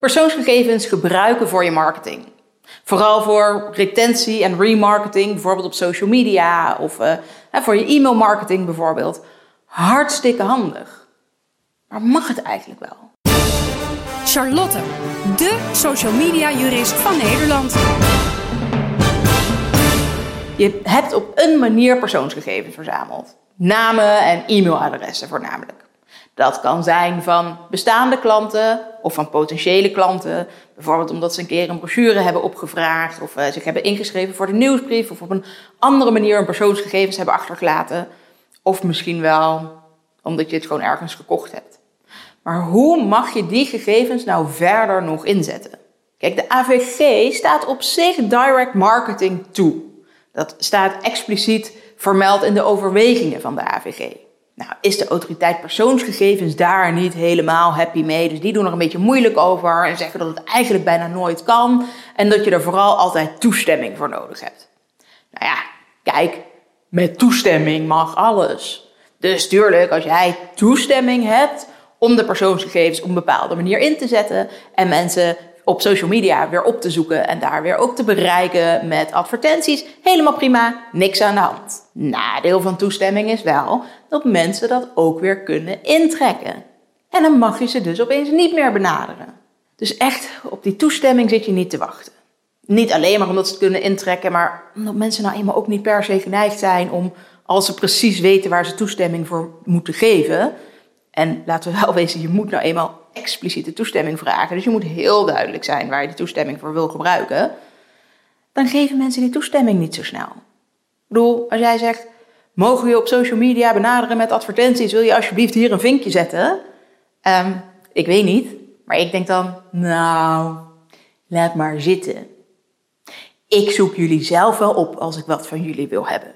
Persoonsgegevens gebruiken voor je marketing. Vooral voor retentie en remarketing, bijvoorbeeld op social media of uh, voor je e-mailmarketing bijvoorbeeld. Hartstikke handig. Maar mag het eigenlijk wel? Charlotte, de social media jurist van Nederland. Je hebt op een manier persoonsgegevens verzameld. Namen en e-mailadressen voornamelijk. Dat kan zijn van bestaande klanten of van potentiële klanten. Bijvoorbeeld omdat ze een keer een brochure hebben opgevraagd of uh, zich hebben ingeschreven voor de nieuwsbrief of op een andere manier een persoonsgegevens hebben achtergelaten. Of misschien wel omdat je het gewoon ergens gekocht hebt. Maar hoe mag je die gegevens nou verder nog inzetten? Kijk, de AVG staat op zich direct marketing toe. Dat staat expliciet vermeld in de overwegingen van de AVG. Nou, is de autoriteit persoonsgegevens daar niet helemaal happy mee? Dus die doen er een beetje moeilijk over en zeggen dat het eigenlijk bijna nooit kan en dat je er vooral altijd toestemming voor nodig hebt. Nou ja, kijk, met toestemming mag alles. Dus tuurlijk, als jij toestemming hebt om de persoonsgegevens op een bepaalde manier in te zetten en mensen op social media weer op te zoeken en daar weer ook te bereiken met advertenties. Helemaal prima, niks aan de hand. Nadeel van toestemming is wel dat mensen dat ook weer kunnen intrekken. En dan mag je ze dus opeens niet meer benaderen. Dus echt, op die toestemming zit je niet te wachten. Niet alleen maar omdat ze het kunnen intrekken, maar omdat mensen nou eenmaal ook niet per se geneigd zijn om, als ze precies weten waar ze toestemming voor moeten geven. En laten we wel wezen, je moet nou eenmaal expliciete toestemming vragen. Dus je moet heel duidelijk zijn waar je die toestemming voor wil gebruiken. Dan geven mensen die toestemming niet zo snel. Bedoel, als jij zegt, mogen we je op social media benaderen met advertenties? Wil je alsjeblieft hier een vinkje zetten? Um, ik weet niet, maar ik denk dan, nou, laat maar zitten. Ik zoek jullie zelf wel op als ik wat van jullie wil hebben.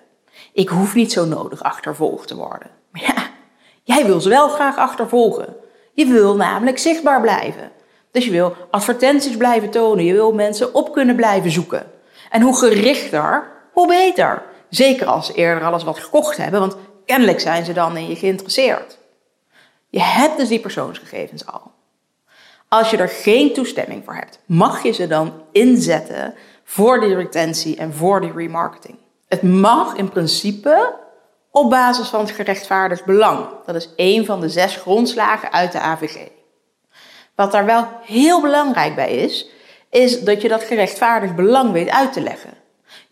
Ik hoef niet zo nodig achtervolgd te worden. Maar ja, jij wil ze wel graag achtervolgen. Je wil namelijk zichtbaar blijven. Dus je wil advertenties blijven tonen. Je wil mensen op kunnen blijven zoeken. En hoe gerichter, hoe beter. Zeker als ze eerder alles wat gekocht hebben, want kennelijk zijn ze dan in je geïnteresseerd. Je hebt dus die persoonsgegevens al. Als je er geen toestemming voor hebt, mag je ze dan inzetten voor die retentie en voor die remarketing. Het mag in principe op basis van het gerechtvaardigd belang. Dat is één van de zes grondslagen uit de AVG. Wat daar wel heel belangrijk bij is, is dat je dat gerechtvaardigd belang weet uit te leggen.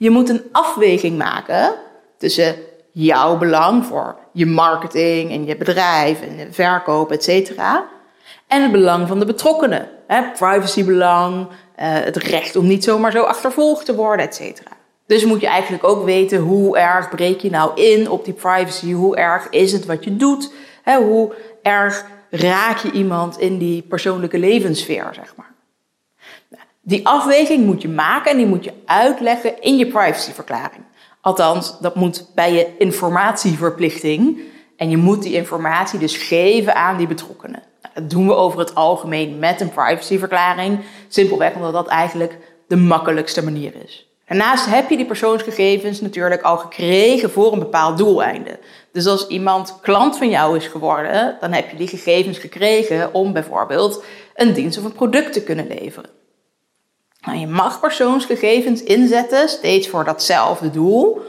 Je moet een afweging maken tussen jouw belang voor je marketing en je bedrijf en je verkoop, et cetera, en het belang van de betrokkenen. Privacybelang, eh, het recht om niet zomaar zo achtervolgd te worden, et cetera. Dus moet je eigenlijk ook weten hoe erg breek je nou in op die privacy, hoe erg is het wat je doet, hè, hoe erg raak je iemand in die persoonlijke levenssfeer, zeg maar. Die afweging moet je maken en die moet je uitleggen in je privacyverklaring. Althans, dat moet bij je informatieverplichting. En je moet die informatie dus geven aan die betrokkenen. Nou, dat doen we over het algemeen met een privacyverklaring. Simpelweg omdat dat eigenlijk de makkelijkste manier is. Daarnaast heb je die persoonsgegevens natuurlijk al gekregen voor een bepaald doeleinde. Dus als iemand klant van jou is geworden, dan heb je die gegevens gekregen om bijvoorbeeld een dienst of een product te kunnen leveren. Nou, je mag persoonsgegevens inzetten steeds voor datzelfde doel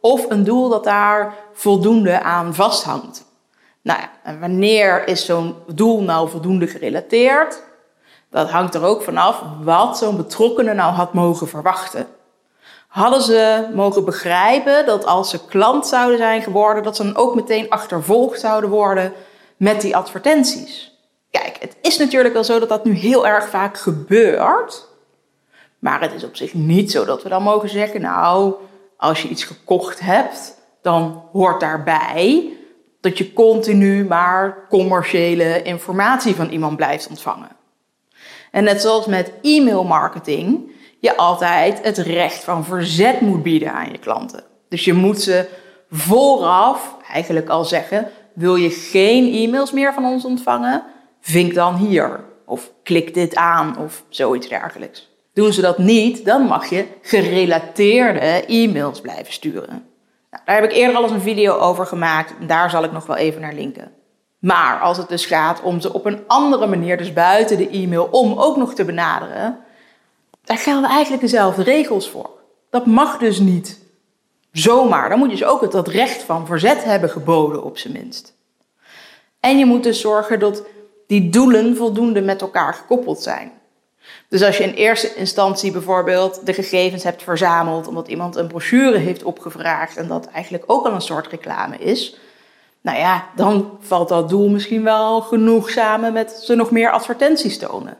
of een doel dat daar voldoende aan vasthangt. Nou ja, en wanneer is zo'n doel nou voldoende gerelateerd? Dat hangt er ook vanaf wat zo'n betrokkenen nou had mogen verwachten hadden ze mogen begrijpen dat als ze klant zouden zijn geworden, dat ze dan ook meteen achtervolgd zouden worden met die advertenties. Kijk, het is natuurlijk wel zo dat dat nu heel erg vaak gebeurt. Maar het is op zich niet zo dat we dan mogen zeggen, nou, als je iets gekocht hebt, dan hoort daarbij dat je continu maar commerciële informatie van iemand blijft ontvangen. En net zoals met e-mailmarketing je altijd het recht van verzet moet bieden aan je klanten. Dus je moet ze vooraf eigenlijk al zeggen: wil je geen e-mails meer van ons ontvangen? Vink dan hier. Of klik dit aan of zoiets dergelijks. Doen ze dat niet, dan mag je gerelateerde e-mails blijven sturen. Nou, daar heb ik eerder al eens een video over gemaakt. Daar zal ik nog wel even naar linken. Maar als het dus gaat om ze op een andere manier, dus buiten de e-mail, om ook nog te benaderen, daar gelden eigenlijk dezelfde regels voor. Dat mag dus niet zomaar. Dan moet je dus ook het, dat recht van verzet hebben geboden, op zijn minst. En je moet dus zorgen dat die doelen voldoende met elkaar gekoppeld zijn. Dus als je in eerste instantie bijvoorbeeld de gegevens hebt verzameld omdat iemand een brochure heeft opgevraagd en dat eigenlijk ook al een soort reclame is, nou ja, dan valt dat doel misschien wel genoeg samen met ze nog meer advertenties tonen.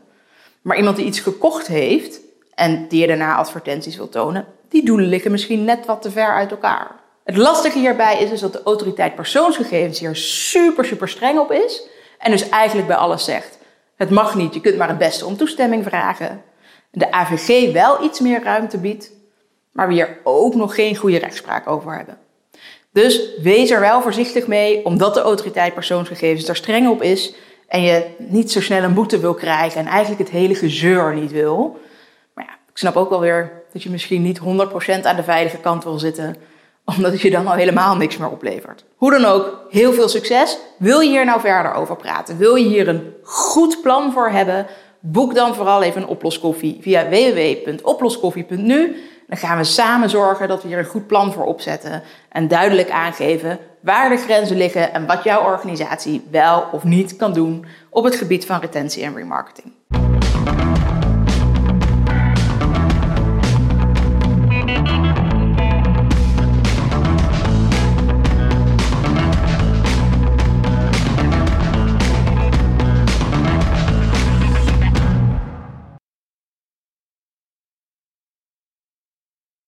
Maar iemand die iets gekocht heeft en die je daarna advertenties wil tonen, die doelen liggen misschien net wat te ver uit elkaar. Het lastige hierbij is dus dat de autoriteit persoonsgegevens hier super, super streng op is. En dus eigenlijk bij alles zegt: het mag niet, je kunt maar het beste om toestemming vragen. De AVG wel iets meer ruimte biedt, maar we hier ook nog geen goede rechtspraak over hebben. Dus wees er wel voorzichtig mee, omdat de autoriteit persoonsgegevens daar streng op is en je niet zo snel een boete wil krijgen en eigenlijk het hele gezeur niet wil. Maar ja, ik snap ook wel weer dat je misschien niet 100% aan de veilige kant wil zitten, omdat het je dan al helemaal niks meer oplevert. Hoe dan ook, heel veel succes. Wil je hier nou verder over praten? Wil je hier een goed plan voor hebben? Boek dan vooral even een oploskoffie via www.oploskoffie.nu. Dan gaan we samen zorgen dat we hier een goed plan voor opzetten en duidelijk aangeven waar de grenzen liggen en wat jouw organisatie wel of niet kan doen op het gebied van retentie en remarketing.